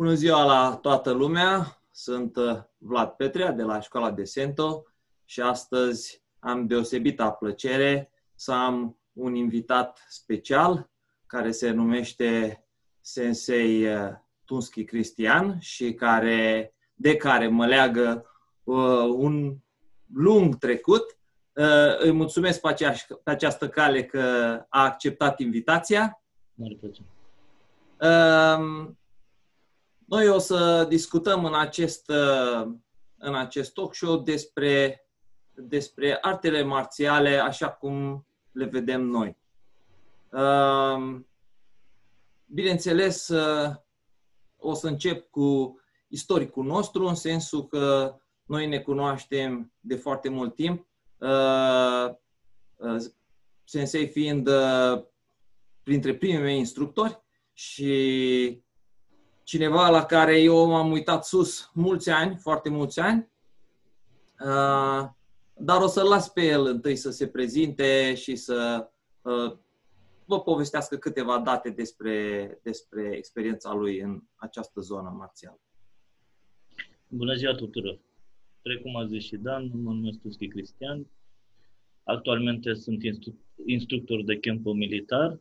Bună ziua la toată lumea! Sunt uh, Vlad Petrea de la Școala de Sento și astăzi am deosebită plăcere să am un invitat special care se numește Sensei uh, Tunski Cristian și care, de care mă leagă uh, un lung trecut. Uh, îi mulțumesc pe, aceeași, pe această cale că a acceptat invitația. Mare plăcere. Uh, noi o să discutăm în acest, uh, în acest talk show despre, despre artele marțiale așa cum le vedem noi. Uh, bineînțeles, uh, o să încep cu istoricul nostru, în sensul că noi ne cunoaștem de foarte mult timp, Sensei fiind printre primii mei instructori și cineva la care eu m-am uitat sus mulți ani, foarte mulți ani, uh, dar o să-l las pe el întâi să se prezinte și să uh, vă povestească câteva date despre, despre experiența lui în această zonă marțială. Bună ziua tuturor! Precum a zis și Dan, mă numesc Tuschi Cristian. Actualmente sunt instructor de camp militar,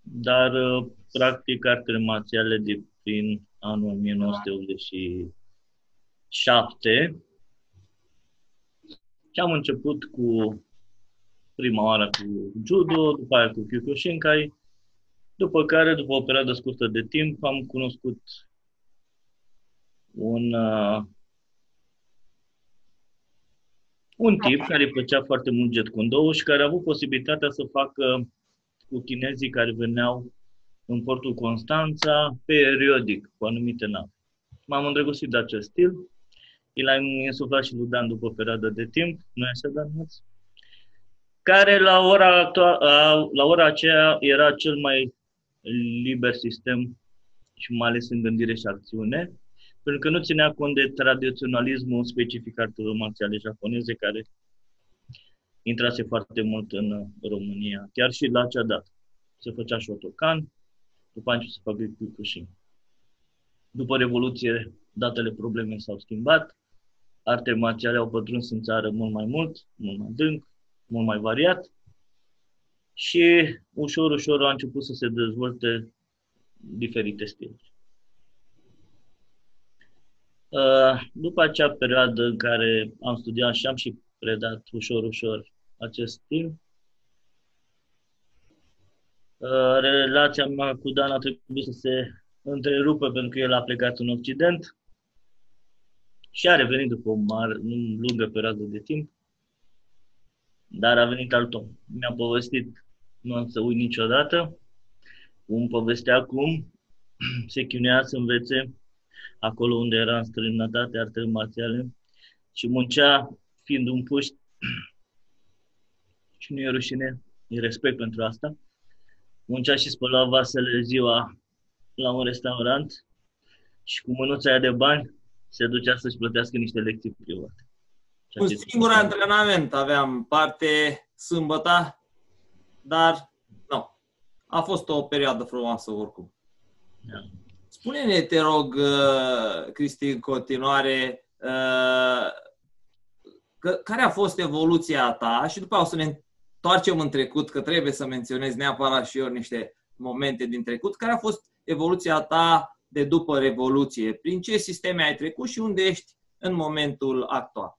dar uh, practic artele marțiale de prin anul 1987 și am început cu prima oară cu judo, după aia cu Kyokushinkai, după care, după o perioadă scurtă de timp, am cunoscut un, uh, un tip care îi plăcea foarte mult Jet Kundo și care a avut posibilitatea să facă cu chinezii care veneau în portul Constanța, periodic, cu anumite nave. M-am îndrăgostit de acest stil, îl am insuflat și lui Dan după o perioadă de timp, nu este Dan care la ora, la ora aceea era cel mai liber sistem și mai ales în gândire și acțiune, pentru că nu ținea cont de tradiționalismul specific artelor marțiale japoneze, care intrase foarte mult în România, chiar și la acea dată. Se făcea Shotokan, după a început să facă Kyokushin. După Revoluție, datele probleme s-au schimbat, arte marțiale au pătruns în țară mult mai mult, mult mai dânc, mult mai variat și ușor, ușor a început să se dezvolte diferite stiluri. Uh, după acea perioadă în care am studiat și am și predat ușor, ușor acest stil, Uh, relația mea cu Dan a trebuit să se întrerupă pentru că el a plecat în Occident și a revenit după o mare, lungă perioadă de timp, dar a venit alt om. Mi-a povestit, nu am să uit niciodată, cum povestea cum se chinuia să învețe acolo unde era în străinătate artele marțiale și muncea fiind un puști și nu e rușine, e respect pentru asta muncea și spăla vasele ziua la un restaurant și cu mânuța aia de bani se ducea să-și plătească niște lecții private. Un singur antrenament aveam parte sâmbătă, dar nu. A fost o perioadă frumoasă oricum. Da. Spune-ne, te rog, uh, Cristi, în continuare, uh, care a fost evoluția ta și după o să ne întoarcem în trecut, că trebuie să menționez neapărat și eu niște momente din trecut, care a fost evoluția ta de după Revoluție? Prin ce sisteme ai trecut și unde ești în momentul actual?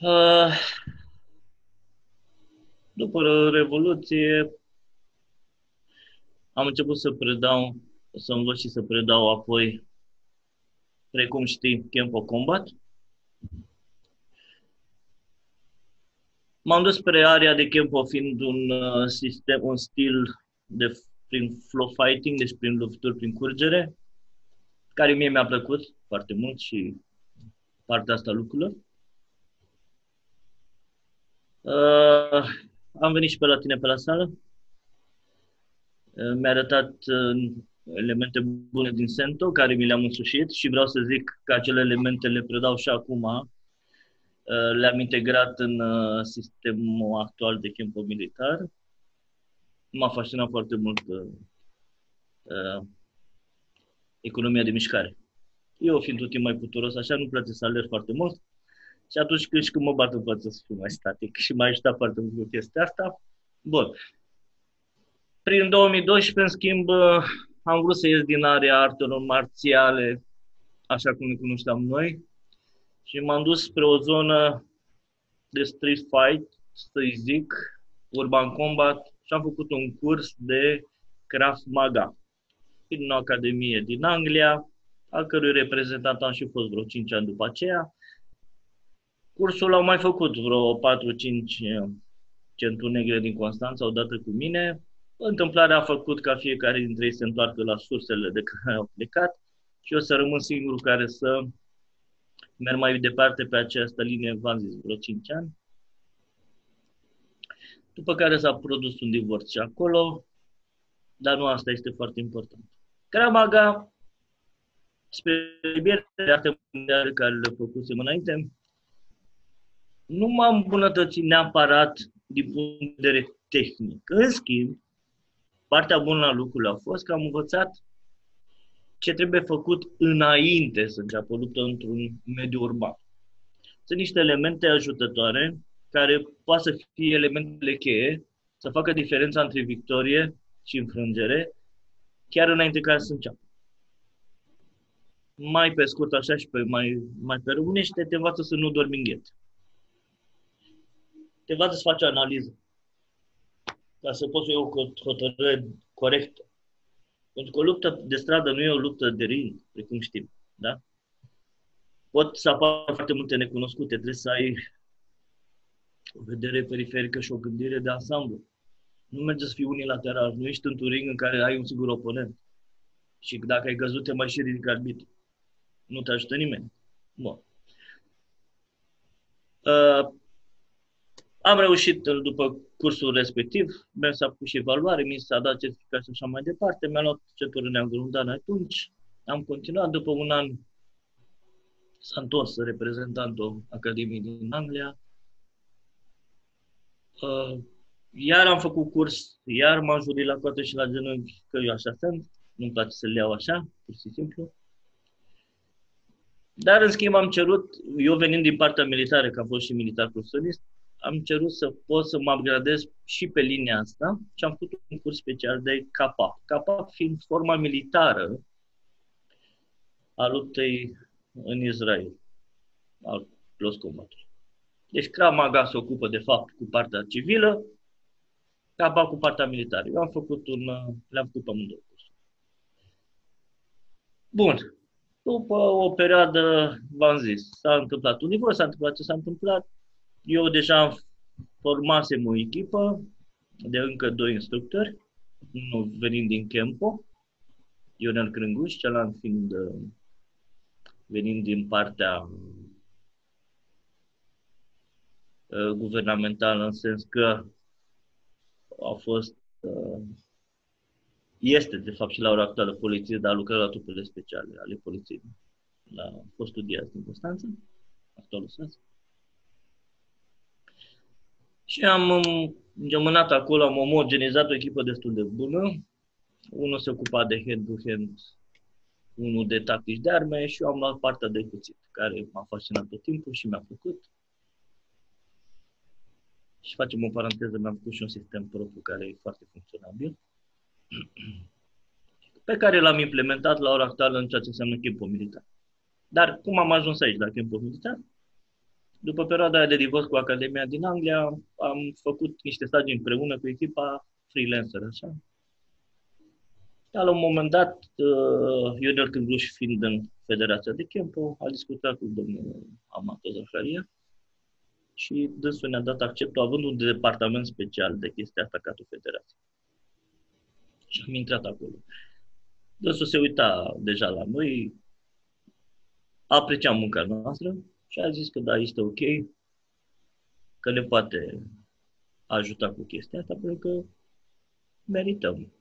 Uh, după Revoluție am început să predau, să învăț și să predau apoi, precum știi, Campo Combat. M-am dus spre area de Kempo fiind un uh, sistem, un stil de prin flow fighting, deci prin lupturi, prin curgere, care mie mi-a plăcut foarte mult și partea asta lucrurilor. Uh, am venit și pe la tine pe la sală. Uh, mi-a arătat uh, elemente bune din Sento, care mi le-am însușit și vreau să zic că acele elemente le predau și acum Uh, le-am integrat în uh, sistemul actual de camp militar. M-a fascinat foarte mult uh, uh, economia de mișcare. Eu, fiind tot timp mai puturos, așa, nu place să alerg foarte mult. Și atunci când, și când mă bat în față să fiu mai static și mai ajutat foarte mult cu chestia asta. Bun. Prin 2012, în schimb, uh, am vrut să ies din area artelor marțiale, așa cum le cunoșteam noi, și m-am dus spre o zonă de street fight, să-i zic, urban combat, și am făcut un curs de Krav Maga în o academie din Anglia, al cărui reprezentant am și fost vreo 5 ani după aceea. Cursul l-au mai făcut vreo 4-5 centuri negre din Constanța odată cu mine. Întâmplarea a făcut ca fiecare dintre ei să întoarcă la sursele de care au plecat și eu să rămân singurul care să merg mai departe pe această linie, v-am zis, vreo 5 ani. După care s-a produs un divorț și acolo, dar nu asta este foarte important. Kramaga, spre de arte mondiale care le făcusem înainte, nu m-am îmbunătățit neapărat din punct de vedere tehnic. În schimb, partea bună a lucrurilor a fost că am învățat ce trebuie făcut înainte să înceapă o luptă într-un mediu urban. Sunt niște elemente ajutătoare care poate să fie elementele cheie să facă diferența între victorie și înfrângere chiar înainte ca să înceapă. Mai pe scurt așa și pe mai, mai pe românește, te învață să nu dormi în ghet. Te învață să faci o analiză. Ca să poți să iei o hotărâre corectă. Pentru că o luptă de stradă nu e o luptă de ring, precum știm. Da? Pot să apară foarte multe necunoscute, trebuie să ai o vedere periferică și o gândire de ansamblu. Nu merge să fii unilateral. Nu ești într-un ring în care ai un singur oponent. Și dacă ai căzut, te mai și ridică arbitru. Nu te ajută nimeni. Bun. Uh, am reușit după cursul respectiv, mi s-a pus și evaluare, mi s-a dat certificat și așa mai departe, mi-a luat centură neagră un atunci, am continuat, după un an s-a întors reprezentantul Academiei din Anglia, uh, iar am făcut curs, iar m-am jurit la coate și la genunchi, că eu așa sunt, nu-mi place să le iau așa, pur și simplu. Dar, în schimb, am cerut, eu venind din partea militară, că am fost și militar profesionist, am cerut să pot să mă upgradez și pe linia asta și am făcut un curs special de CAPAP. CAPAP fiind forma militară a luptei în Israel, al close combat. Deci Krav Maga se ocupă de fapt cu partea civilă, CAPAP cu partea militară. Eu am făcut un, le-am făcut pe amândouă cursuri. Bun. După o perioadă, v-am zis, s-a întâmplat un nivel, s-a întâmplat ce s-a întâmplat, eu deja formasem o echipă de încă doi instructori, unul venind din Kempo, Ionel Crânguș, celălalt fiind uh, venind din partea uh, guvernamentală, în sens că a fost, uh, este de fapt și la ora actuală poliție, dar lucrează la trupele speciale ale poliției. La postul Diaz din Constanța, actualul sens. Și am um, gemânat acolo, am omogenizat o echipă destul de bună. Unul se ocupa de hand-to-hand, unul de tactici de arme și eu am luat partea de cuțit, care m-a fascinat tot timpul și mi-a plăcut. Și facem o paranteză, mi-am făcut și un sistem propriu care e foarte funcționabil, pe care l-am implementat la ora actuală în ceea ce înseamnă chimpul militar. Dar cum am ajuns aici la chimpul militar? După perioada de divorț cu Academia din Anglia, am făcut niște stagii împreună cu echipa freelancer, așa. Dar la un moment dat, uh, Ionel Cângluș, fiind în Federația de Kempo, a discutat cu domnul Amato Zaharia și dânsul ne-a dat acceptul având un departament special de chestia asta ca tu federație. Și am intrat acolo. Dânsul se uita deja la noi, aprecia munca noastră și a zis că da, este ok, că ne poate ajuta cu chestia asta, pentru că merităm.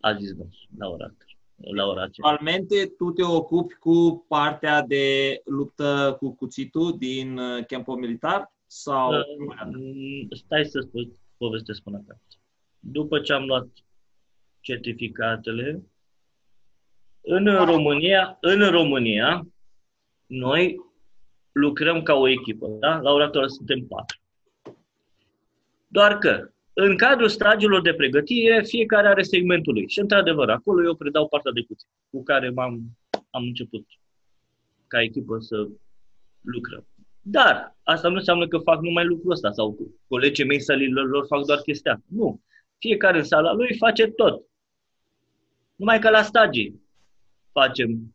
A zis da, la ora la ora aceea. Actualmente tu te ocupi cu partea de luptă cu cuțitul din campo uh, militar? Sau... Uh, stai să spun, povestesc până acasă. După ce am luat certificatele. În România, în România, noi lucrăm ca o echipă, da? La ora actuală suntem patru. Doar că, în cadrul stagiilor de pregătire, fiecare are segmentul lui. Și, într-adevăr, acolo eu predau partea de cuțit, cu care m-am, am început ca echipă să lucrăm. Dar asta nu înseamnă că fac numai lucrul ăsta sau colegii mei sălilor lor fac doar chestia. Nu. Fiecare în sala lui face tot. Numai că la stagii facem uh,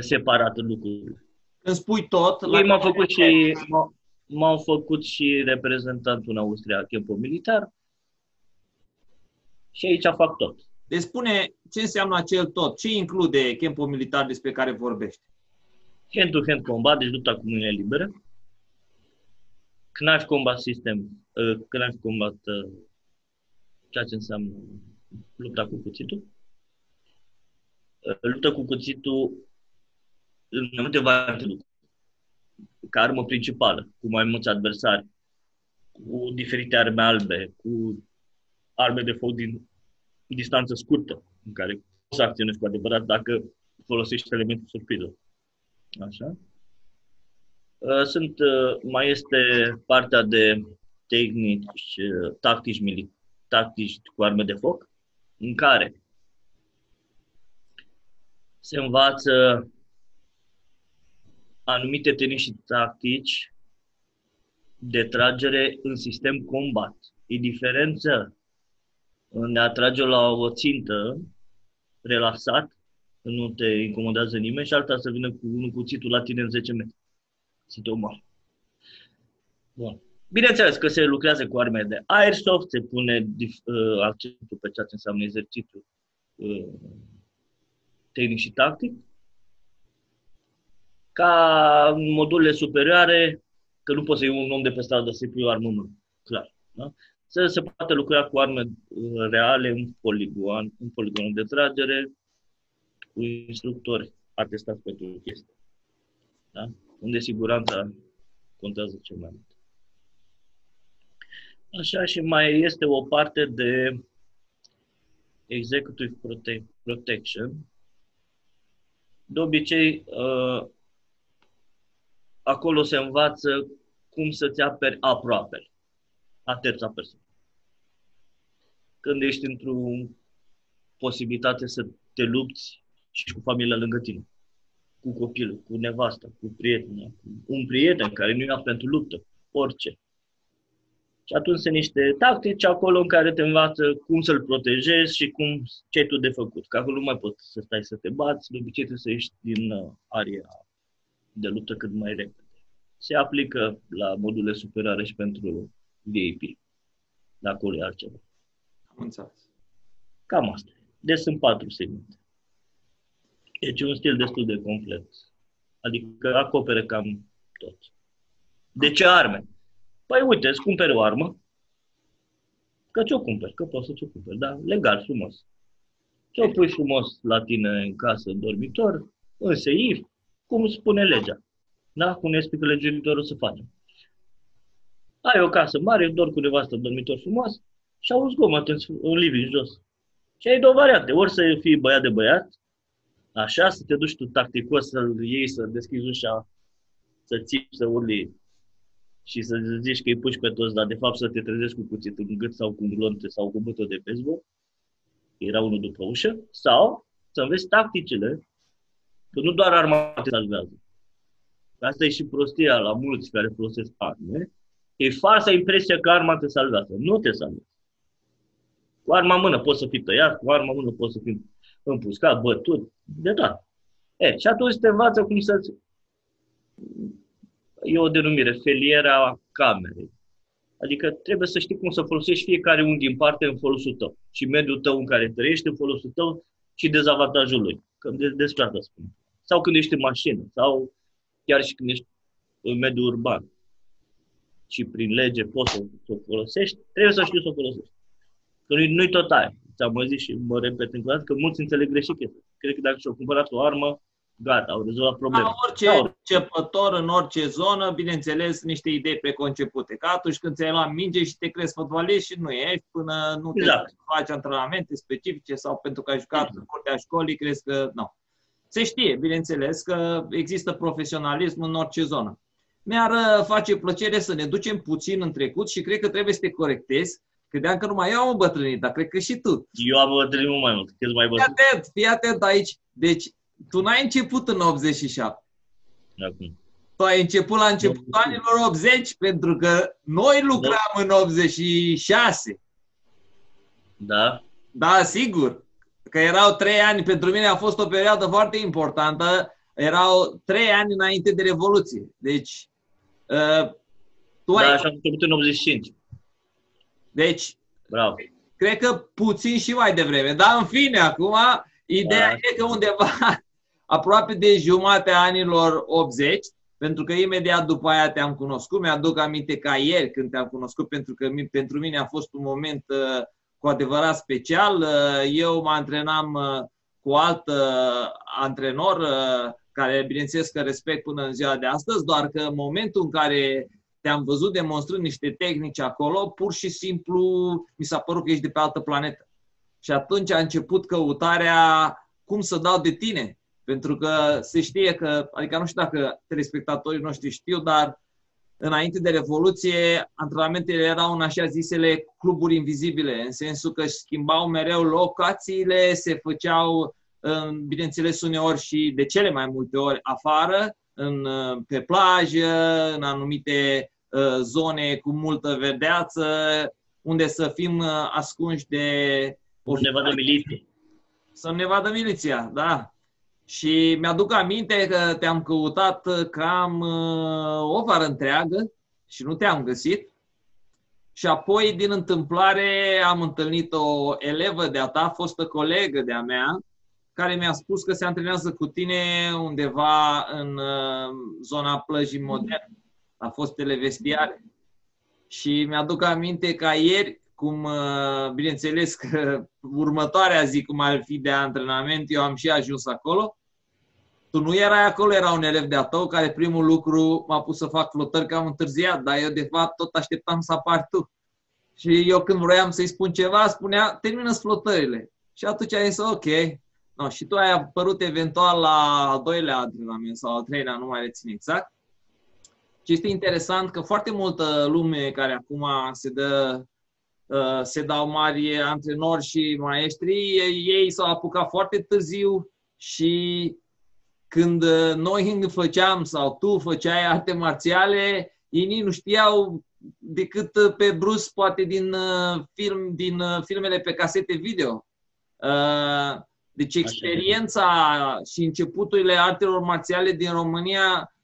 separat lucrurile. Când spui tot... Ei m-au făcut și, m-au făcut și reprezentantul în Austria, Chempul Militar. Și aici fac tot. Deci spune ce înseamnă acel tot, ce include Chempul Militar despre care vorbești? Hand-to-hand combat, deci lupta cu mâinile libere. Knife combat system, uh, knife combat, uh, ceea ce înseamnă lupta cu cuțitul. Uh, lupta cu cuțitul în mai multe variante lucruri. Ca armă principală, cu mai mulți adversari, cu diferite arme albe, cu arme de foc din distanță scurtă, în care poți să acționezi cu adevărat dacă folosești elementul surpriză. Așa. Uh, sunt, uh, mai este partea de tehnici, uh, tactici, tactici cu arme de foc, în care se învață anumite tehnici și tactici de tragere în sistem combat. E diferență în a trage la o țintă relaxat, nu te incomodează nimeni, și alta să vină cu unul cuțitul la tine în 10 metri. Să te omoare. Bun. Bineînțeles că se lucrează cu arme de airsoft, se pune uh, accentul pe ceea ce înseamnă exercițiul uh, tehnic și tactic, ca modulele superioare, că nu poți să iei un om de pe stradă să-i pui o armă în mână. Clar. Da? Să se poate lucra cu arme uh, reale în poligon, în poligonul de tragere, cu instructori atestați pentru chestii. Da? Unde siguranța contează cel mai mult. Așa și mai este o parte de executive prote- protection. De obicei, uh, acolo se învață cum să-ți aperi aproape a terța persoană. Când ești într-o posibilitate să te lupți și cu familia lângă tine, cu copilul, cu nevasta, cu prietenul, cu un prieten care nu ia pentru luptă, orice. Și atunci sunt niște tactici acolo în care te învață cum să-l protejezi și cum, ce ai tu de făcut. Că acolo nu mai poți să stai să te bați, de obicei trebuie să ieși din uh, area de luptă cât mai repede. Se aplică la modurile superioare și pentru VIP. De acolo e altceva. Am înțeles. Cam asta. Deci sunt patru segmente. Deci e un stil destul de complet. Adică acopere cam tot. De ce arme? Păi uite, îți cumperi o armă, că ți-o cumperi, că poți să ți-o cumperi, da? Legal, frumos. Ți-o pui frumos la tine în casă, în dormitor, în seif, cum spune legea. Da? Cum ne explică legiuitorul să facem. Ai o casă mare, dor cu nevastă, dormitor frumos și au zgomot în, în living jos. Și ai două variante. Ori să fii băiat de băiat, așa, să te duci tu tacticos să-l iei, să deschizi ușa, să ții, să urli și să zici că îi puși pe toți, dar de fapt să te trezești cu cuțit în gât sau cu glonte sau cu bătă de baseball, era unul după ușă, sau să înveți tacticile, că nu doar arma te salvează. Asta e și prostia la mulți care folosesc arme. E falsa impresia că arma te salvează. Nu te salvează. Cu arma în mână poți să fii tăiat, cu arma în mână poți să fii împuscat, bătut, de tot. E, și atunci te învață cum să e o denumire, feliera camerei. Adică trebuie să știi cum să folosești fiecare unghi în parte în folosul tău și mediul tău în care trăiești în folosul tău și dezavantajul lui. Că de, despre asta spun. Sau când ești în mașină, sau chiar și când ești în mediul urban și prin lege poți să o folosești, trebuie să știi să o folosești. Că nu-i, nu-i tot aia. Ți-am zis și mă repet încă o dată că mulți înțeleg greșit chestia. Cred că dacă și-au cumpărat o armă, gata, au rezolvat problema. La orice da, începător în orice zonă, bineînțeles, niște idei preconcepute. Ca atunci când ți-ai luat minge și te crezi fotbalist și nu ești până nu te exact. faci antrenamente specifice sau pentru că ai jucat exact. în curtea școlii, crezi că nu. Se știe, bineînțeles, că există profesionalism în orice zonă. Mi-ar uh, face plăcere să ne ducem puțin în trecut și cred că trebuie să te corectezi. Credeam că numai eu am îmbătrânit, dar cred că și tu. Eu am îmbătrânit mult mai mult. Cât mai bătrân. Fii atent, fii atent aici. Deci, tu n-ai început în 87. Acum. Tu ai început la începutul da. anilor 80 pentru că noi lucram da. în 86. Da. Da, sigur. Că erau trei ani, pentru mine a fost o perioadă foarte importantă. Erau trei ani înainte de Revoluție. Deci, uh, tu da, ai... așa am început în 85. Deci, Bravo. cred că puțin și mai devreme. Dar, în fine, acum, ideea da. e că undeva aproape de jumatea anilor 80, pentru că imediat după aia te-am cunoscut, mi-aduc aminte ca ieri când te-am cunoscut, pentru că pentru mine a fost un moment uh, cu adevărat special. Uh, eu mă antrenam uh, cu alt uh, antrenor, uh, care bineînțeles că respect până în ziua de astăzi, doar că în momentul în care te-am văzut demonstrând niște tehnici acolo, pur și simplu mi s-a părut că ești de pe altă planetă. Și atunci a început căutarea cum să dau de tine. Pentru că se știe că, adică nu știu dacă telespectatorii noștri știu, dar înainte de Revoluție, antrenamentele erau în așa zisele cluburi invizibile, în sensul că schimbau mereu locațiile, se făceau, bineînțeles, uneori și de cele mai multe ori afară, în, pe plajă, în anumite uh, zone cu multă verdeață, unde să fim uh, ascunși de... Să ne vadă miliție. Să ne vadă miliția, da. Și mi-aduc aminte că te-am căutat cam uh, o vară întreagă și nu te-am găsit. Și apoi, din întâmplare, am întâlnit o elevă de-a ta, fostă colegă de-a mea, care mi-a spus că se antrenează cu tine undeva în uh, zona plăjii moderne, la fostele vestiare. Și mi-aduc aminte ca ieri, cum, uh, bineînțeles că următoarea zi, cum ar fi de antrenament, eu am și ajuns acolo. Tu nu erai acolo, era un elev de-a tău care primul lucru m-a pus să fac flotări că am întârziat, dar eu de fapt tot așteptam să apar tu. Și eu când vroiam să-i spun ceva, spunea, termină flotările. Și atunci a zis, ok. No, și tu ai apărut eventual la al doilea antrenament sau al treilea, nu mai rețin exact. Și este interesant că foarte multă lume care acum se dă uh, se dau mari antrenori și maestri, ei s-au apucat foarte târziu și când uh, noi făceam sau tu făceai arte marțiale, ei nu știau decât uh, pe Bruce, poate din film, din filmele pe casete video. Deci experiența și începuturile artelor marțiale din România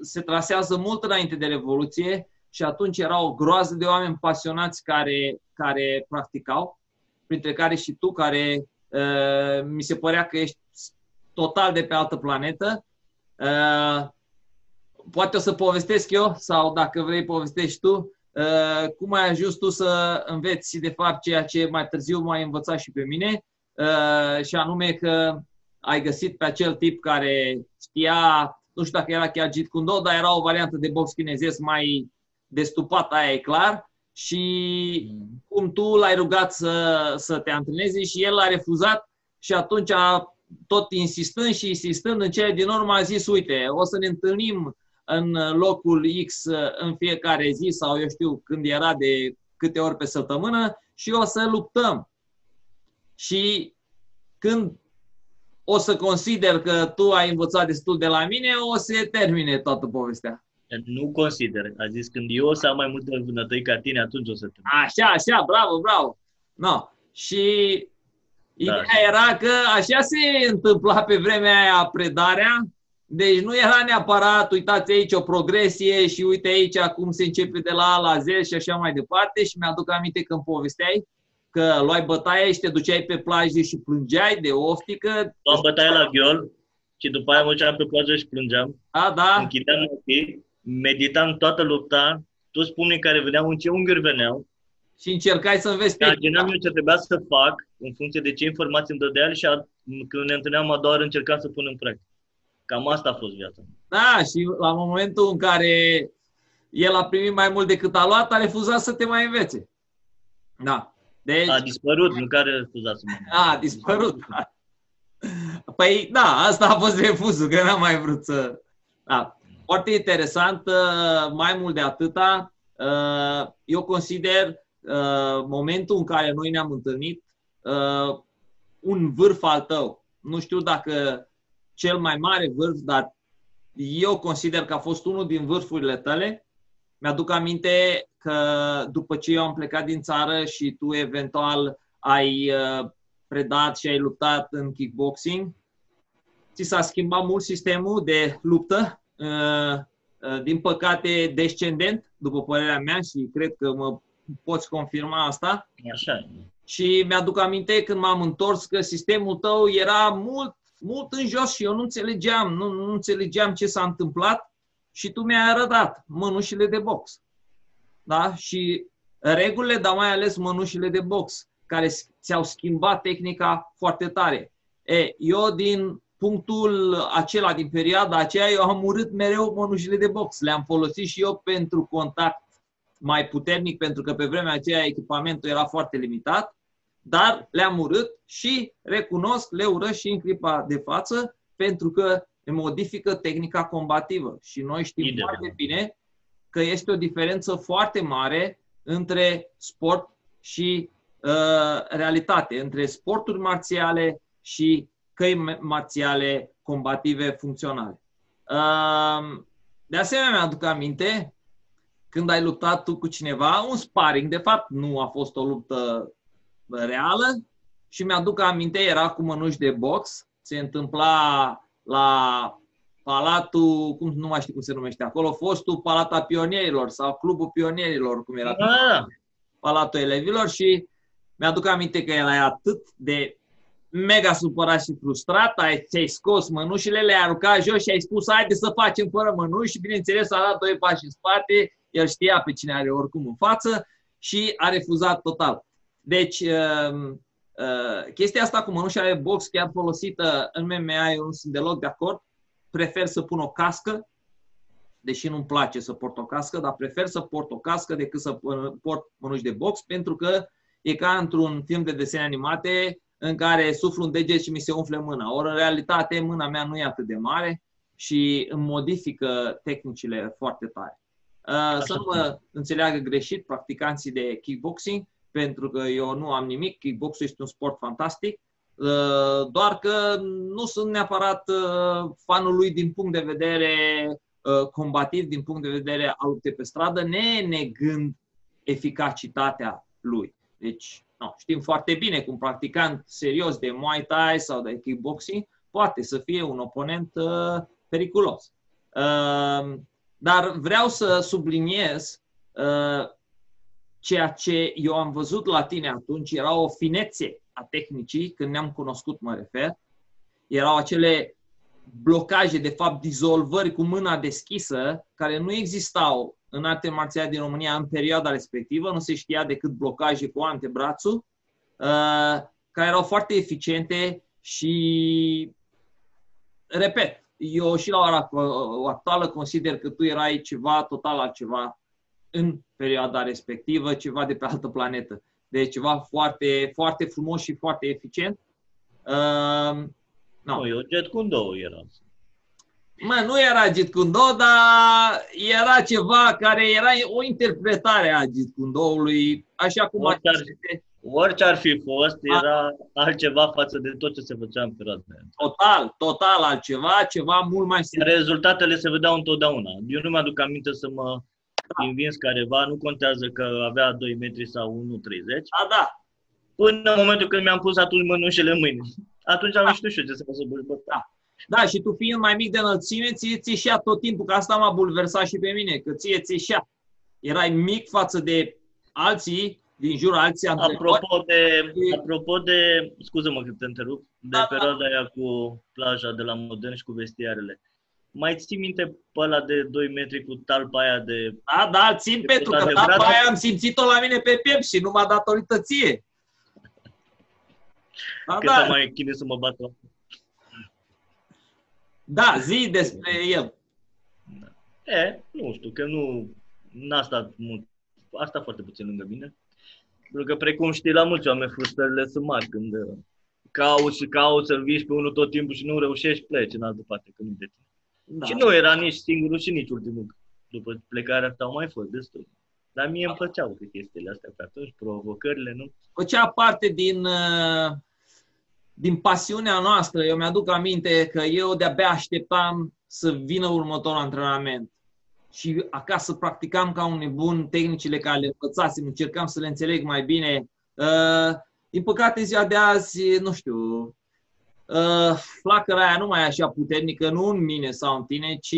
se trasează mult înainte de Revoluție și atunci erau o groază de oameni pasionați care, care practicau, printre care și tu, care uh, mi se părea că ești total de pe altă planetă. Uh, poate o să povestesc eu sau dacă vrei povestești tu uh, cum ai ajuns tu să înveți de fapt ceea ce mai târziu m-ai învățat și pe mine uh, și anume că ai găsit pe acel tip care știa nu știu dacă era chiar Jeet Kune Do, dar era o variantă de box chinezesc mai destupat, aia e clar. Și mm. cum tu l-ai rugat să, să te antrenezi și el a refuzat și atunci a, tot insistând și insistând în cele din urmă a zis, uite, o să ne întâlnim în locul X în fiecare zi sau eu știu când era de câte ori pe săptămână și o să luptăm. Și când o să consider că tu ai învățat destul de la mine, o să termine toată povestea. Nu consider. A zis, când eu o să am mai multe vânătăi ca tine, atunci o să te... Așa, așa, bravo, bravo. No. Și da. ideea era că așa se întâmpla pe vremea aia predarea, deci nu era neapărat, uitați aici o progresie și uite aici cum se începe de la A la Z și așa mai departe și mi-aduc aminte când povesteai că luai bătaie și te duceai pe plajă și plângeai de oftică. Luam bătaie la ghiol și după aia mă pe plajă și plângeam. A, da. Închideam ochii, meditam toată lupta, toți pumnii care veneau, în ce unghiuri veneau. Și încercai să înveți Imaginam eu ce trebuia să fac în funcție de ce informații îmi dădea și a, când ne întâlneam a doua oară încercam să pun în practică. Cam asta a fost viața. Da, și la momentul în care el a primit mai mult decât a luat, a refuzat să te mai învețe. Da. Deci... A dispărut, nu care a refuzat să mă A, dispărut, da. Păi da, asta a fost refuzul, că n-am mai vrut să... Da. Foarte interesant, uh, mai mult de atâta, uh, eu consider uh, momentul în care noi ne-am întâlnit un vârf al tău. Nu știu dacă cel mai mare vârf, dar eu consider că a fost unul din vârfurile tale. Mi-aduc aminte că după ce eu am plecat din țară și tu eventual ai predat și ai luptat în kickboxing, ți s-a schimbat mult sistemul de luptă, uh, uh, din păcate descendent, după părerea mea și cred că mă poți confirma asta. Așa. Și mi-aduc aminte când m-am întors că sistemul tău era mult, mult în jos și eu nu înțelegeam, nu, nu înțelegeam ce s-a întâmplat și tu mi-ai arătat mănușile de box. Da? Și regulile, dar mai ales mănușile de box, care ți-au schimbat tehnica foarte tare. E, eu din punctul acela, din perioada aceea, eu am urât mereu mănușile de box. Le-am folosit și eu pentru contact mai puternic, pentru că pe vremea aceea echipamentul era foarte limitat, dar le-am urât și recunosc, le urăsc și în clipa de față, pentru că modifică tehnica combativă. Și noi știm Ideal. foarte bine că este o diferență foarte mare între sport și uh, realitate, între sporturi marțiale și căi marțiale combative funcționale. Uh, de asemenea, mi-aduc aminte când ai luptat tu cu cineva, un sparring, de fapt nu a fost o luptă reală și mi-aduc aminte, era cu mănuși de box, se întâmpla la Palatul, cum nu mai știu cum se numește acolo, fostul Palata Pionierilor sau Clubul Pionierilor, cum era. Da. Palatul Elevilor și mi-aduc aminte că erai atât de mega supărat și frustrat, ai, ți-ai scos mănușile, le-ai aruncat jos și ai spus haide să facem fără mănuși și bineînțeles a dat doi pași în spate, el știa pe cine are oricum în față și a refuzat total. Deci, uh, uh, chestia asta cu mănușile box chiar folosită în MMA, eu nu sunt deloc de acord. Prefer să pun o cască, deși nu-mi place să port o cască, dar prefer să port o cască decât să port mănuși de box, pentru că e ca într-un film de desene animate în care suflu un deget și mi se umfle mâna. Ori în realitate mâna mea nu e atât de mare și îmi modifică tehnicile foarte tare. Uh, să nu mă înțeleagă greșit practicanții de kickboxing, pentru că eu nu am nimic, kickboxul este un sport fantastic, uh, doar că nu sunt neapărat uh, fanul lui din punct de vedere combativ, din punct de vedere al luptei pe stradă, ne negând eficacitatea lui. Deci, no, știm foarte bine că un practicant serios de Muay Thai sau de kickboxing poate să fie un oponent uh, periculos. Uh, dar vreau să subliniez uh, ceea ce eu am văzut la tine atunci, era o finețe a tehnicii, când ne-am cunoscut, mă refer. Erau acele blocaje, de fapt, dizolvări cu mâna deschisă, care nu existau în arte marțiale din România în perioada respectivă, nu se știa decât blocaje cu antebrațul, uh, care erau foarte eficiente și, repet, eu și la ora actuală consider că tu erai ceva total altceva în perioada respectivă, ceva de pe altă planetă. Deci ceva foarte, foarte frumos și foarte eficient. Uh, no. No, eu jet cu două era. Mă, nu era Jeet Kune Do, dar era ceva care era o interpretare a Jeet Kune Do-ului, așa cum orice ar, orice ar fi fost, era a, altceva față de tot ce se făcea în perioada Total, total altceva, ceva mult mai simplu. Rezultatele se vedeau întotdeauna. Eu nu mi-aduc aminte să mă da. învins careva, nu contează că avea 2 metri sau 1,30. Da, da. Până în momentul când mi-am pus atunci mânușele în mâini. Atunci am da. știut și eu ce să să Da. Da, și tu fiind mai mic de înălțime, ție ți ieșea tot timpul, că asta m-a bulversat și pe mine, că ție ți ieșea. Erai mic față de alții din jur, alții Apropo de, apropo de, scuză-mă că te întrerup, de da, da. perioada da. aia cu plaja de la Modern și cu vestiarele. Mai ții minte pe ăla de 2 metri cu talpa aia de... Da, da, țin de pentru că talpa aia am simțit-o la mine pe piept și numai datorită ție. Da, Cât da. mai chinuit să mă bat Da, zi despre el. Da. E, nu știu, că nu n-a stat mult, a stat foarte puțin lângă mine. Pentru că, precum știi, la mulți oameni frustrările sunt mari când uh, cauți și cauți să învingi pe unul tot timpul și nu reușești, pleci în altă parte, când nu de tine. Da. Și nu era nici singurul și nici ultimul. După plecarea asta au mai fost destul. Dar mie îmi plăceau chestiile astea pe atunci, provocările, nu? Făcea parte din, uh, din pasiunea noastră. Eu mi-aduc aminte că eu de-abia așteptam să vină următorul antrenament. Și acasă practicam ca un nebun tehnicile care le învățasem, încercam să le înțeleg mai bine. Uh, din păcate, ziua de azi, nu știu, uh, flacăra aia nu mai e așa puternică, nu în mine sau în tine, ci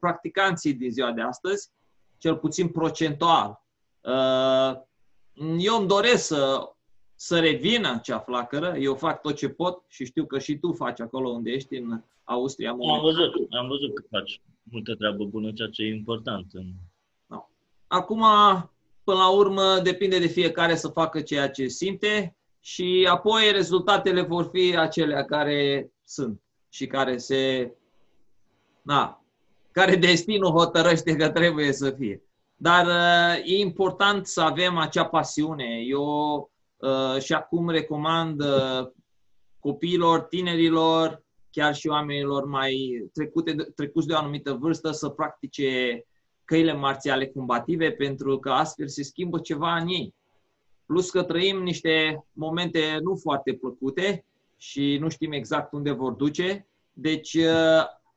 practicanții din ziua de astăzi cel puțin procentual. Uh, eu îmi doresc să, să revină acea flacără, eu fac tot ce pot și știu că și tu faci acolo unde ești, în Austria. Am văzut, am văzut că faci multă treabă bună, ceea ce e important. No. Acum, până la urmă, depinde de fiecare să facă ceea ce simte și apoi rezultatele vor fi acelea care sunt și care se na, care destinul hotărăște că trebuie să fie. Dar uh, e important să avem acea pasiune. Eu uh, și acum recomand uh, copiilor, tinerilor, chiar și oamenilor mai trecute, trecuți de o anumită vârstă să practice căile marțiale combative pentru că astfel se schimbă ceva în ei. Plus că trăim niște momente nu foarte plăcute și nu știm exact unde vor duce. Deci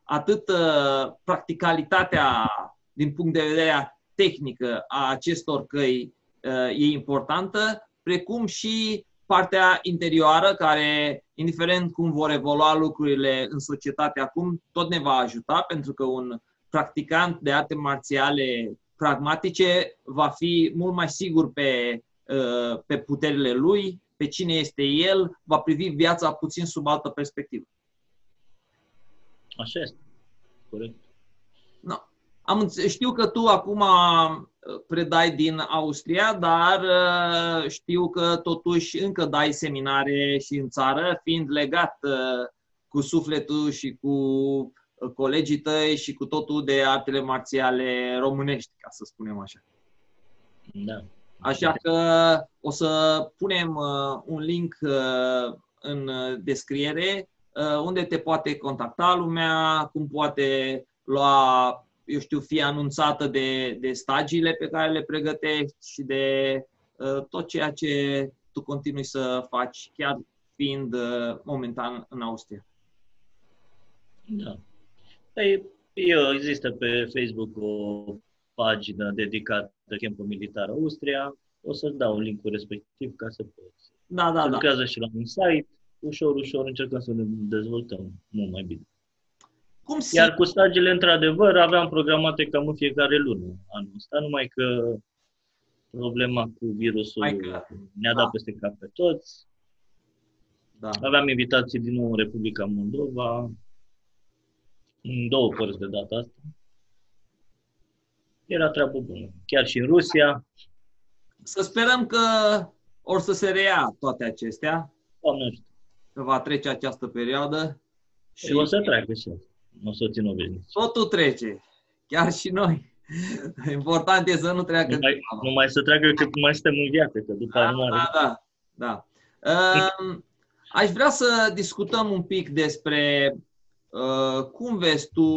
atât uh, practicalitatea din punct de vedere tehnică a acestor căi uh, e importantă, precum și partea interioară, care, indiferent cum vor evolua lucrurile în societate acum, tot ne va ajuta, pentru că un practicant de arte marțiale pragmatice va fi mult mai sigur pe, uh, pe puterile lui, pe cine este el, va privi viața puțin sub altă perspectivă. Așa este. Corect. No. Am, știu că tu acum uh, predai din Austria, dar uh, știu că totuși încă dai seminare și în țară, fiind legat uh, cu sufletul și cu colegii tăi și cu totul de artele marțiale românești, ca să spunem așa. Da. Așa că o să punem un link în descriere Uh, unde te poate contacta lumea, cum poate lua, eu știu, fi anunțată de, de stagiile pe care le pregătești și de uh, tot ceea ce tu continui să faci, chiar fiind uh, momentan în Austria. Da. Păi, eu există pe Facebook o pagină dedicată Campul Militar Austria. O să-ți dau linkul respectiv ca să poți. Da, da, se da. lucrează și la un site ușor, ușor încercăm să ne dezvoltăm mult mai bine. Cum Iar cu stagiile, într-adevăr, aveam programate cam în fiecare lună anul ăsta, numai că problema cu virusul că, ne-a dat da. peste cap pe toți. Da. Aveam invitații din nou în Republica Moldova, în două părți de data asta. Era treabă bună. Chiar și în Rusia. Să sperăm că or să se reia toate acestea. Doamne ajută că va trece această perioadă. Și o să treacă și O să țin o veșnici. Totul trece. Chiar și noi. Important e să nu treacă. Numai, numai să treacă cât mai suntem în viață, că după da, da, da, da. Uh, aș vrea să discutăm un pic despre uh, cum vezi tu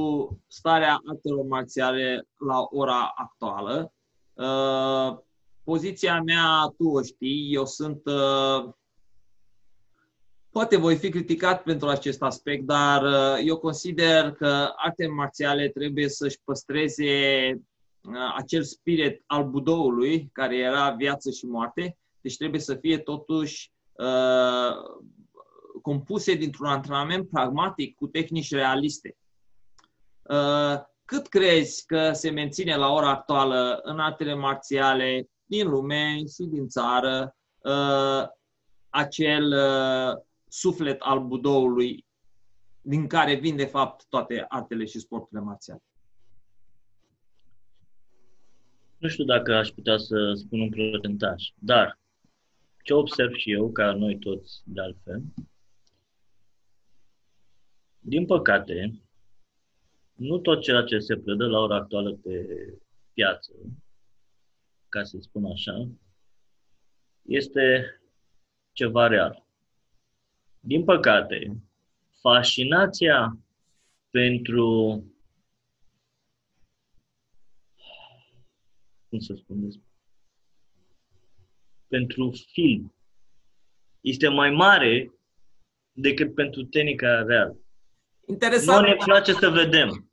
starea artelor marțiale la ora actuală. Uh, poziția mea, tu o știi, eu sunt uh, Poate voi fi criticat pentru acest aspect, dar uh, eu consider că artele marțiale trebuie să-și păstreze uh, acel spirit al budoului, care era viață și moarte, deci trebuie să fie totuși uh, compuse dintr-un antrenament pragmatic cu tehnici realiste. Uh, cât crezi că se menține la ora actuală în artele marțiale din lume și din țară uh, acel uh, suflet al budoului din care vin de fapt toate artele și sporturile marțiale. Nu știu dacă aș putea să spun un procentaj, dar ce observ și eu, ca noi toți de altfel, din păcate, nu tot ceea ce se predă la ora actuală pe piață, ca să spun așa, este ceva real. Din păcate, fascinația pentru cum să spun despre pentru film este mai mare decât pentru tehnica reală. Interesant. Nu ne place să vedem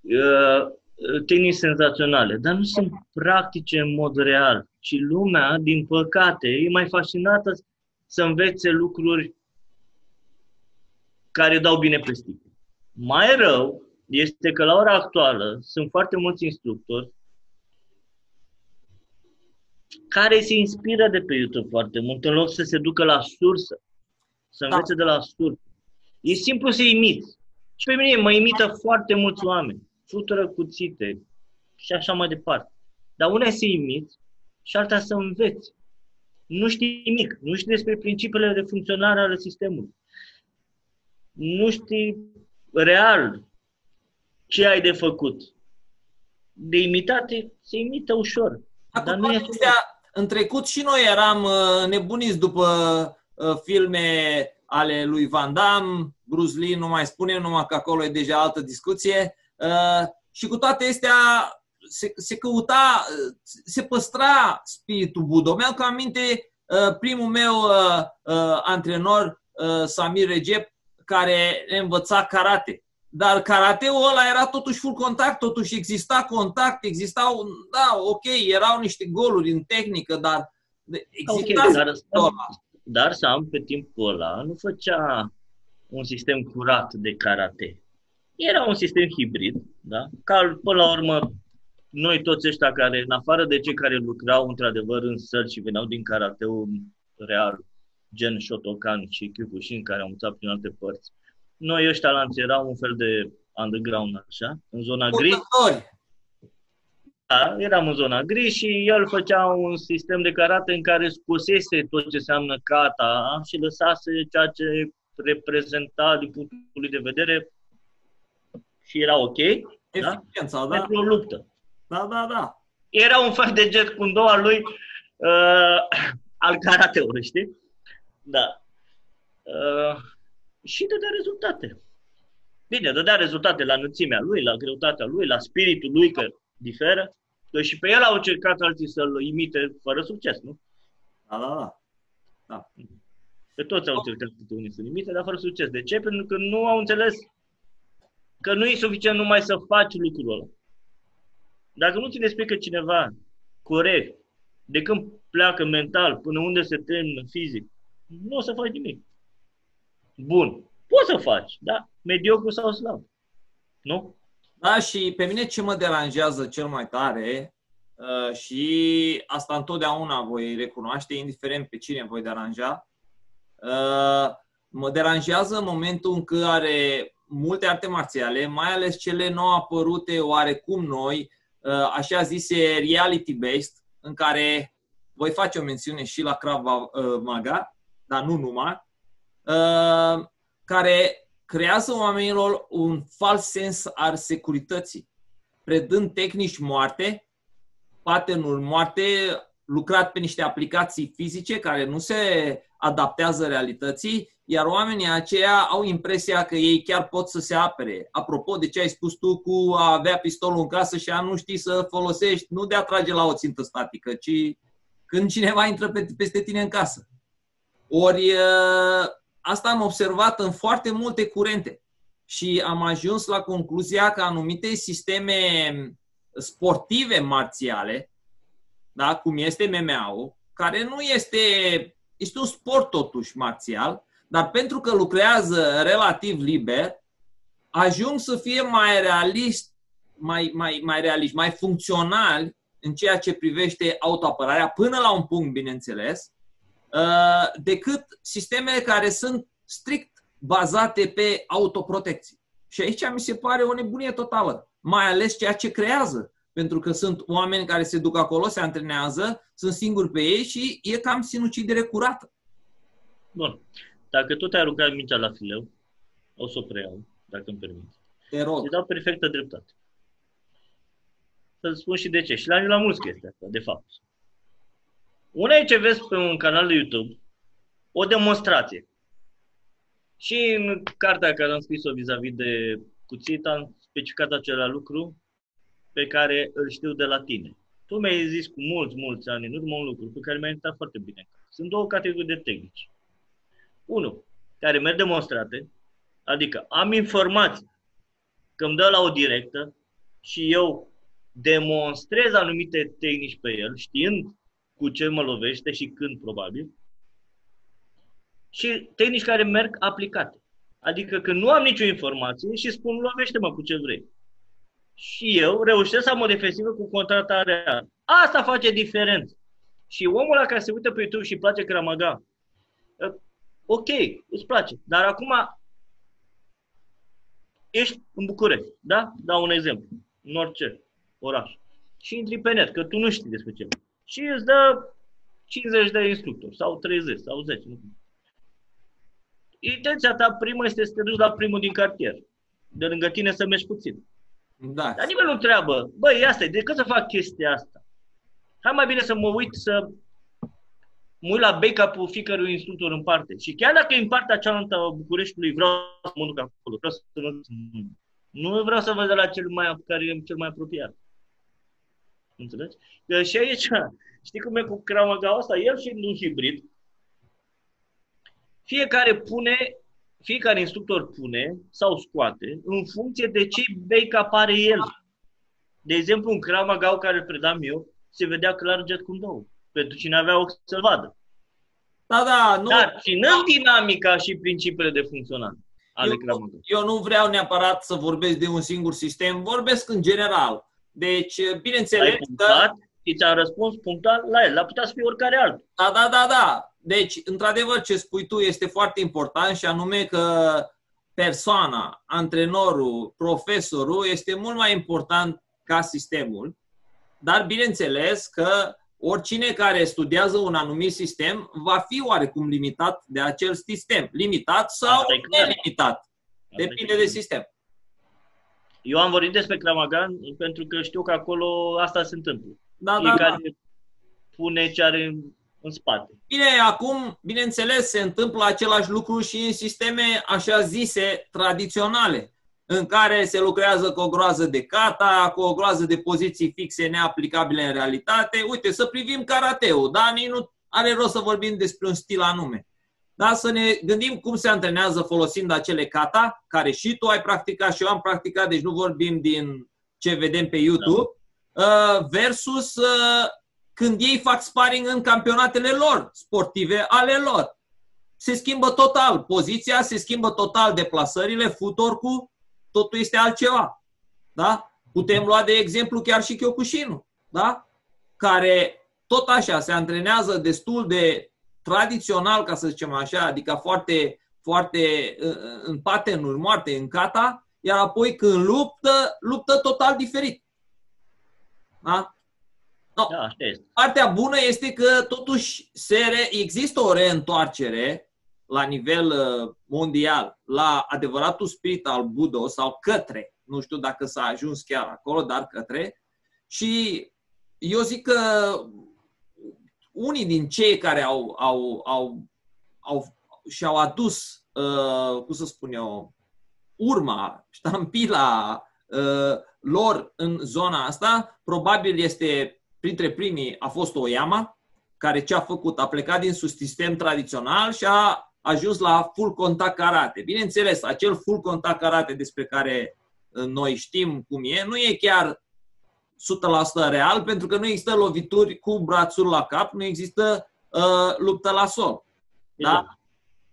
uh, tehnici senzaționale, dar nu sunt practice în mod real. Și lumea, din păcate, e mai fascinată să învețe lucruri care dau bine pe sticlă. Mai rău este că la ora actuală sunt foarte mulți instructori care se inspiră de pe YouTube foarte mult, în loc să se ducă la sursă, să da. învețe da. de la sursă. E simplu să imiți. Și pe mine mă imită foarte mulți oameni. Futură cuțite și așa mai departe. Dar una e să imiți și alta să înveți. Nu știi nimic. Nu știi despre principiile de funcționare ale sistemului. Nu știi real ce ai de făcut. De imitate se imită ușor. Acum, dar nu e în trecut și noi eram uh, nebuniți după uh, filme ale lui Van Damme, Bruce Lee, nu mai spunem, numai că acolo e deja altă discuție. Uh, și cu toate astea se, se căuta, se păstra spiritul Budo. Mi-am că aminte primul meu antrenor, Samir Recep, care învăța karate. Dar karateul ăla era totuși full contact, totuși exista contact, existau, da, ok, erau niște goluri în tehnică, dar exista okay, dar, dar Sam pe timpul ăla nu făcea un sistem curat de karate. Era un sistem hibrid, da? Ca până la urmă noi toți ăștia care, în afară de cei care lucrau într-adevăr în sări și veneau din karateul real, gen Shotokan și Kyokushin, care au învățat prin alte părți, noi ăștia lanți erau un fel de underground, așa, în zona gri. Da, eram în zona gri și el făcea un sistem de karate în care scosese tot ce înseamnă kata și lăsase ceea ce reprezenta din punctul lui de vedere și era ok. Da? da? Pentru o luptă. Da, da, da. Era un fel de jet cu al lui uh, al karateului, știi? Da. Uh, și dădea rezultate. Bine, dădea rezultate la înălțimea lui, la greutatea lui, la spiritul lui, că diferă. Că și pe el au încercat alții să-l imite fără succes, nu? Da, da, da. da. Pe toți au încercat câte unii să-l imite, dar fără succes. De ce? Pentru că nu au înțeles că nu e suficient numai să faci lucrul ăla. Dacă nu ți le explică cineva corect, de când pleacă mental până unde se termină fizic, nu o să faci nimic bun. Poți să faci, da? Mediocru sau slab. Nu? Da, și pe mine ce mă deranjează cel mai tare uh, și asta întotdeauna voi recunoaște, indiferent pe cine voi deranja, uh, mă deranjează în momentul în care multe arte marțiale, mai ales cele nou apărute oarecum noi, uh, așa zise reality-based, în care voi face o mențiune și la Krav Maga, dar nu numai, Uh, care creează oamenilor un fals sens al securității, predând tehnici moarte, pattern moarte, lucrat pe niște aplicații fizice care nu se adaptează realității, iar oamenii aceia au impresia că ei chiar pot să se apere. Apropo de ce ai spus tu cu a avea pistolul în casă și a nu ști să folosești, nu de a trage la o țintă statică, ci când cineva intră peste tine în casă. Ori uh, asta am observat în foarte multe curente și am ajuns la concluzia că anumite sisteme sportive marțiale, da, cum este MMA-ul, care nu este, este un sport totuși marțial, dar pentru că lucrează relativ liber, ajung să fie mai realist, mai, mai, mai realist, mai funcțional în ceea ce privește autoapărarea, până la un punct, bineînțeles, Uh, decât sistemele care sunt strict bazate pe autoprotecție. Și aici mi se pare o nebunie totală, mai ales ceea ce creează. Pentru că sunt oameni care se duc acolo, se antrenează, sunt singuri pe ei și e cam sinucidere curată. Bun. Dacă tot ai aruncat mingea la fileu, o să o preiau, dacă îmi permiți. Te rog. Îți dau perfectă dreptate. Să-ți spun și de ce. Și la, la mulți chestia asta, de fapt. Una e ce vezi pe un canal de YouTube, o demonstrație. Și în cartea care am scris-o vis-a-vis de cuțit, am specificat acela lucru pe care îl știu de la tine. Tu mi-ai zis cu mulți, mulți ani în urmă un lucru pe care mi-ai intrat foarte bine. Sunt două categorii de tehnici. Unu, care merg demonstrate, adică am informații că îmi dă la o directă și eu demonstrez anumite tehnici pe el, știind cu ce mă lovește și când probabil, și tehnici care merg aplicate. Adică că nu am nicio informație și spun lovește-mă cu ce vrei. Și eu reușesc să am o defensivă cu contratarea. Asta face diferență. Și omul ăla care se uită pe YouTube și îi place Kramaga, ă, ok, îți place. Dar acum ești în București, da? Dau un exemplu. În orice oraș. Și intri pe net, că tu nu știi despre ce. Și îți dă 50 de instructori, sau 30, sau 10. Nu intenția ta primă este să te duci la primul din cartier. De lângă tine să mergi puțin. Da. Dar nimeni nu întreabă, băi, asta e, de cât să fac chestia asta? Hai mai bine să mă uit să mă uit la backup-ul fiecărui instructor în parte. Și chiar dacă e în partea cealaltă a Bucureștiului, vreau să mă duc acolo. Vreau să nu vreau să văd de la cel mai care e cel mai apropiat. Înțelegi? Că și aici, știi cum e cu Kramaga asta? El și un hibrid, fiecare pune, fiecare instructor pune sau scoate în funcție de ce bake apare el. De exemplu, în Krav Maga care îl predam eu, se vedea clar jet cu două. Pentru cine avea ochi să-l vadă. Da, da, nu. Dar ținând dinamica și principiile de funcționare ale eu, eu nu vreau neapărat să vorbesc de un singur sistem, vorbesc în general. Deci, bineînțeles că... Și ți-am răspuns punctual la el. L-a putea să fie oricare altul. Da, da, da, da. Deci, într-adevăr, ce spui tu este foarte important și anume că persoana, antrenorul, profesorul este mult mai important ca sistemul, dar bineînțeles că oricine care studiază un anumit sistem va fi oarecum limitat de acel sistem. Limitat sau nelimitat. Depinde de sistem. Eu am vorbit despre Cramagan pentru că știu că acolo asta se întâmplă. Da, da, da. pune ce are în spate. Bine, acum, bineînțeles, se întâmplă același lucru și în sisteme așa zise tradiționale, în care se lucrează cu o groază de kata, cu o groază de poziții fixe neaplicabile în realitate. Uite, să privim karateul, da? Nici nu are rost să vorbim despre un stil anume. Da? Să ne gândim cum se antrenează folosind acele kata, care și tu ai practicat și eu am practicat, deci nu vorbim din ce vedem pe YouTube, da. versus uh, când ei fac sparring în campionatele lor sportive ale lor. Se schimbă total poziția, se schimbă total deplasările, futorcul, totul este altceva. Da? Putem lua de exemplu chiar și Kyokushin, da? care tot așa se antrenează destul de tradițional, ca să zicem așa, adică foarte, foarte în patenuri moarte, în kata, iar apoi când luptă, luptă total diferit. Da? No. Da, așa este. Partea bună este că totuși se re, există o reîntoarcere la nivel uh, mondial la adevăratul spirit al Budo sau către, nu știu dacă s-a ajuns chiar acolo, dar către. Și eu zic că unii din cei care au, au, au, au și-au adus, uh, cum să spun eu, urma, ștampila uh, lor în zona asta, probabil este printre primii a fost Oyama, care ce a făcut? A plecat din sus sistem tradițional și a ajuns la full contact karate. Bineînțeles, acel full contact karate despre care uh, noi știm cum e, nu e chiar 100% real, pentru că nu există lovituri cu brațul la cap, nu există uh, luptă la sol. Da?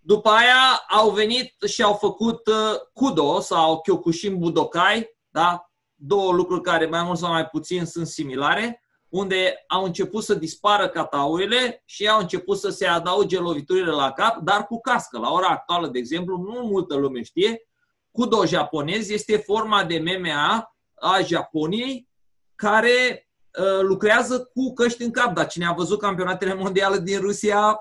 După aia au venit și au făcut uh, Kudo sau Kyokushin Budokai, da? două lucruri care mai mult sau mai puțin sunt similare unde au început să dispară cataurile și au început să se adauge loviturile la cap, dar cu cască. La ora actuală, de exemplu, nu multă lume știe, Kudo japonez este forma de MMA a Japoniei care uh, lucrează cu căști în cap. Dar cine a văzut campionatele mondiale din Rusia,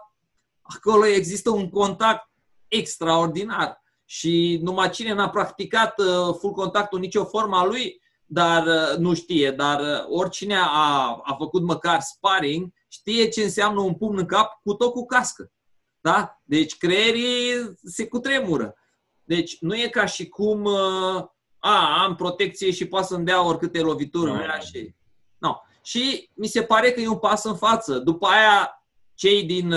acolo există un contact extraordinar. și numai cine n-a practicat uh, full contactul nicio forma lui, dar uh, nu știe, dar uh, oricine a, a făcut măcar sparring știe ce înseamnă un pumn în cap cu tot cu cască. Da? Deci creierii se cutremură. Deci nu e ca și cum a, am protecție și poate să-mi dea oricâte lovituri no. și... No. Și mi se pare că e un pas în față. După aia, cei din...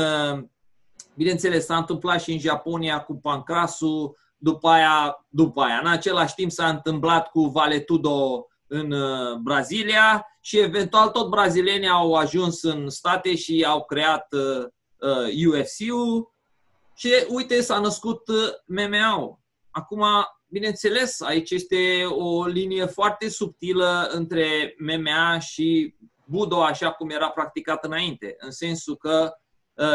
Bineînțeles, s-a întâmplat și în Japonia cu Pancrasul, după aia, după aia. În același timp s-a întâmplat cu Valetudo în uh, Brazilia și eventual tot brazilienii au ajuns în state și au creat uh, UFC-ul uh, și uite s-a născut MMA-ul. Acum, bineînțeles, aici este o linie foarte subtilă între MMA și Budo așa cum era practicat înainte, în sensul că,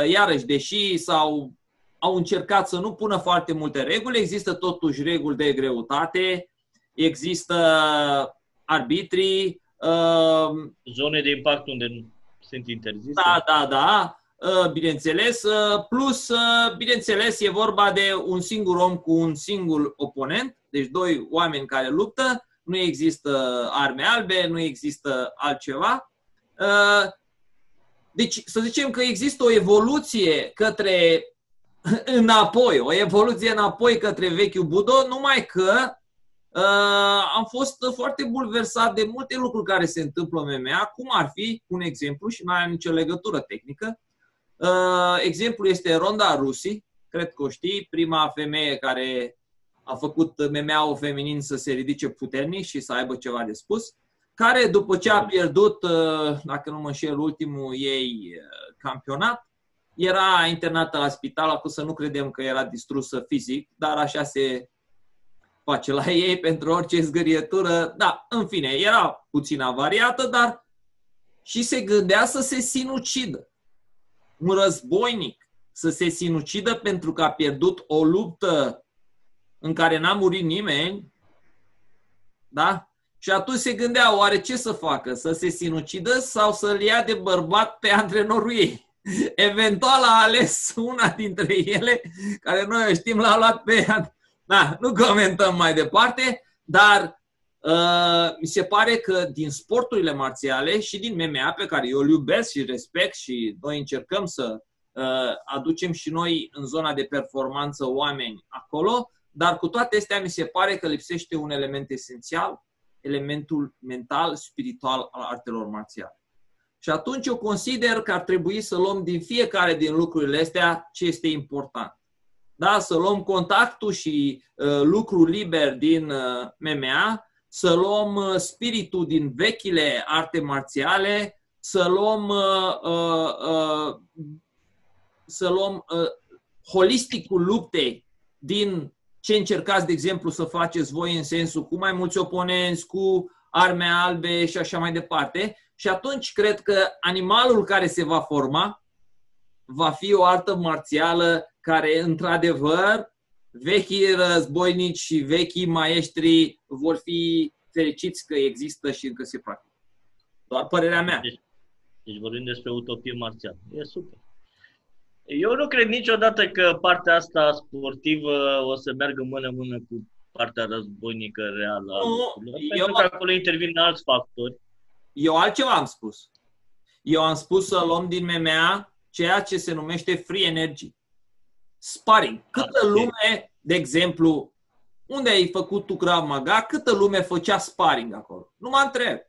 iarăși, deși s-au au încercat să nu pună foarte multe reguli, există totuși reguli de greutate, există arbitrii. Uh, Zone de impact unde sunt interzise. Da, da, da. Uh, bineînțeles, uh, plus, uh, bineînțeles, e vorba de un singur om cu un singur oponent, deci doi oameni care luptă, nu există arme albe, nu există altceva. Deci, să zicem că există o evoluție către înapoi, o evoluție înapoi către vechiul Budo, numai că uh, am fost foarte bulversat de multe lucruri care se întâmplă în MMA, cum ar fi, un exemplu, și nu are nicio legătură tehnică, uh, exemplu este Ronda Rusi, cred că o știi, prima femeie care a făcut MMA-ul feminin să se ridice puternic și să aibă ceva de spus, care după ce a pierdut, uh, dacă nu mă înșel, ultimul ei uh, campionat, era internată la spital, acum să nu credem că era distrusă fizic, dar așa se face la ei pentru orice zgârietură. Da, în fine, era puțin avariată, dar și se gândea să se sinucidă. Un războinic să se sinucidă pentru că a pierdut o luptă în care n-a murit nimeni, da? Și atunci se gândea, oare ce să facă? Să se sinucidă sau să-l ia de bărbat pe antrenorul ei? Eventual a ales una dintre ele, care noi știm, l-a luat pe... Da, nu comentăm mai departe, dar uh, mi se pare că din sporturile marțiale și din MMA, pe care eu îl iubesc și respect și noi încercăm să uh, aducem și noi în zona de performanță oameni acolo, dar cu toate astea mi se pare că lipsește un element esențial, elementul mental, spiritual al artelor marțiale. Și atunci eu consider că ar trebui să luăm din fiecare din lucrurile astea ce este important. Da? Să luăm contactul și uh, lucrul liber din uh, MMA, să luăm uh, spiritul din vechile arte marțiale, să luăm, uh, uh, uh, să luăm uh, holisticul luptei din ce încercați, de exemplu, să faceți voi în sensul cu mai mulți oponenți, cu arme albe și așa mai departe, și atunci cred că animalul care se va forma va fi o artă marțială care, într-adevăr, vechii războinici și vechii maestri vor fi fericiți că există și încă se practică. Doar părerea mea. Deci, deci vorbim despre utopie marțială. E super. Eu nu cred niciodată că partea asta sportivă o să meargă mână-mână cu partea războinică reală. Nu, pentru eu... că acolo intervin alți factori eu altceva am spus. Eu am spus să luăm din MMA ceea ce se numește free energy. Sparring. Câtă lume, de exemplu, unde ai făcut tu Krav Maga, câtă lume făcea sparring acolo? Nu mă întreb.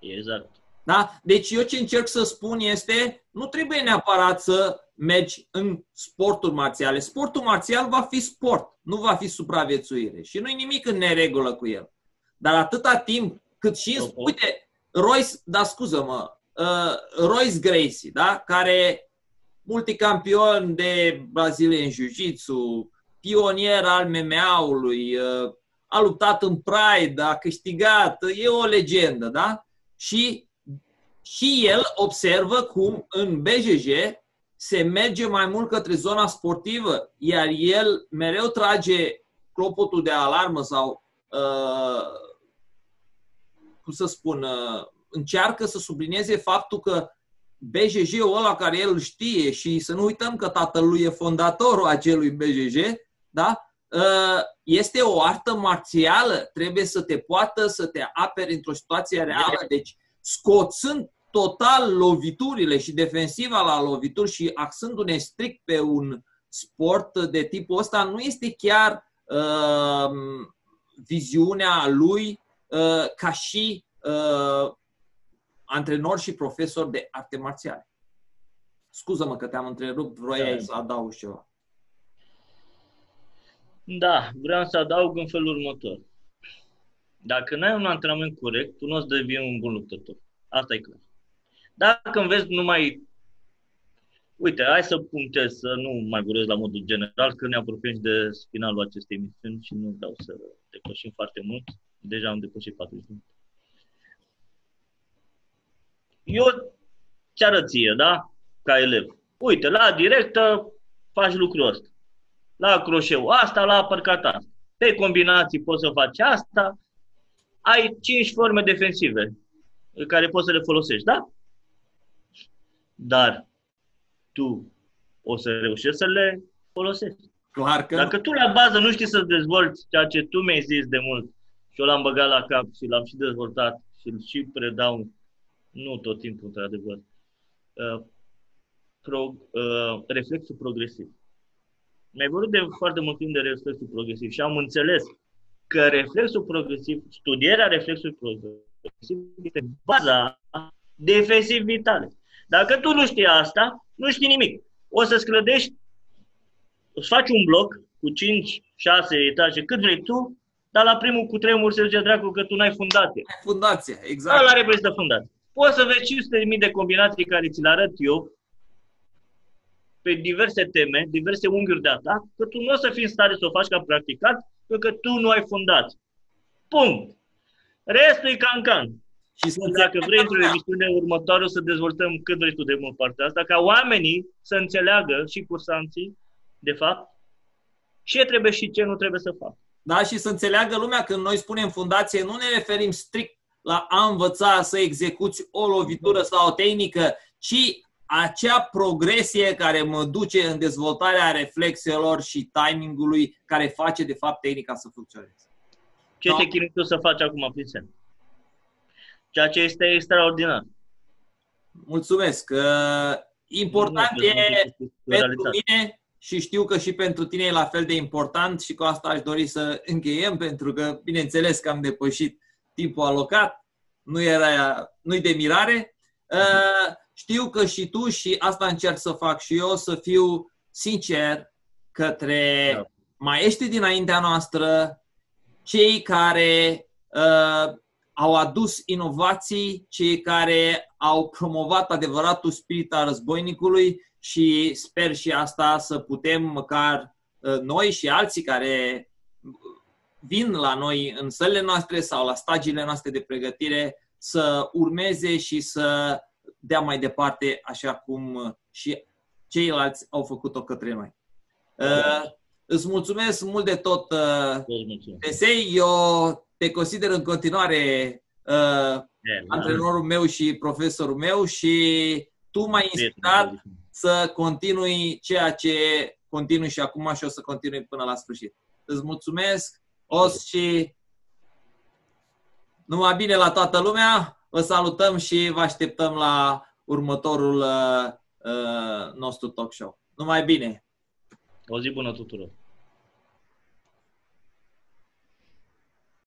Exact. Da? Deci eu ce încerc să spun este, nu trebuie neapărat să mergi în sporturi marțiale. Sportul marțial va fi sport, nu va fi supraviețuire. Și nu e nimic în neregulă cu el. Dar atâta timp cât și, uh-huh. uite, Royce, da scuză-mă, uh, Royce Gracie, da? care multicampion de Brazilie în Jiu-Jitsu, pionier al MMA-ului, uh, a luptat în Pride, a câștigat, e o legendă, da? Și, și el observă cum în BJJ se merge mai mult către zona sportivă, iar el mereu trage clopotul de alarmă sau uh, cum să spun, uh, încearcă să sublinieze faptul că BJJ-ul ăla care el știe și să nu uităm că tatăl lui e fondatorul acelui BJJ, da? Uh, este o artă marțială, trebuie să te poată să te aperi într-o situație reală. Deci, scoțând total loviturile și defensiva la lovituri și axându-ne strict pe un sport de tipul ăsta, nu este chiar uh, viziunea lui uh, ca și uh, antrenor și profesor de arte marțiale. Scuză-mă că te-am întrerupt, vroiai da. să adaug ceva. Da, vreau să adaug în felul următor. Dacă nu ai un antrenament corect, tu nu o să devii un bun luptător. Asta e clar. Dacă înveți numai Uite, hai să punctez, să nu mai vorbesc la modul general, că ne apropiem de finalul acestei emisiuni și nu vreau să depășim foarte mult. Deja am depășit 40 minute. Eu ce arăt ție, da? Ca elev. Uite, la directă faci lucrul ăsta. La croșeu asta, la apărcat asta. Pe combinații poți să faci asta. Ai 5 forme defensive care poți să le folosești, da? Dar tu o să reușești să le folosești. Clar că Dacă tu la bază nu știi să dezvolți ceea ce tu mi-ai zis de mult și eu l-am băgat la cap și l-am și dezvoltat și îl și predau, nu tot timpul, într-adevăr, uh, pro, uh, reflexul progresiv. Mi-ai vorbit de foarte mult timp de reflexul progresiv și am înțeles că reflexul progresiv, studierea reflexului progresiv este baza defensiv vitale. Dacă tu nu știi asta, nu știi nimic. O să-ți clădești, îți faci un bloc cu 5, 6 etaje, cât vrei tu, dar la primul cu tremur se duce dracu că tu n-ai fundație. Fundație, exact. Ăla reprezintă fundație. Poți să vezi 500.000 de combinații care ți le arăt eu pe diverse teme, diverse unghiuri de atac, că tu nu o să fii în stare să o faci ca practicat, pentru că tu nu ai fundație. Punct. Restul e can-can. Și să dacă vrei într-o emisiune următoare o să dezvoltăm cât vrei tu de mult partea asta, ca oamenii să înțeleagă și cursanții, de fapt, ce trebuie și ce nu trebuie să facă. Da, și să înțeleagă lumea când noi spunem fundație, nu ne referim strict la a învăța să execuți o lovitură sau o tehnică, ci acea progresie care mă duce în dezvoltarea reflexelor și timingului care face, de fapt, tehnica să funcționeze. Ce da? te chinui tu să faci acum prin semn? ceea ce este extraordinar. Mulțumesc. Important nu, e pentru mine și știu că și pentru tine e la fel de important și cu asta aș dori să încheiem pentru că, bineînțeles că am depășit timpul alocat, nu era, nu-i de mirare. Știu că și tu și asta încerc să fac și eu, să fiu sincer către da. maestri dinaintea noastră, cei care uh, au adus inovații, cei care au promovat adevăratul spirit al războinicului și sper și asta să putem măcar ă, noi și alții care vin la noi în sălile noastre sau la stagiile noastre de pregătire să urmeze și să dea mai departe așa cum și ceilalți au făcut-o către noi. Uh, îți mulțumesc mult de tot, uh, Tesei. Eu te consider în continuare uh, antrenorul meu și profesorul meu și tu m-ai inspirat să continui ceea ce continui și acum și o să continui până la sfârșit. Îți mulțumesc, Os și numai bine la toată lumea. Vă salutăm și vă așteptăm la următorul uh, uh nostru talk show. Numai bine! O zi bună tuturor!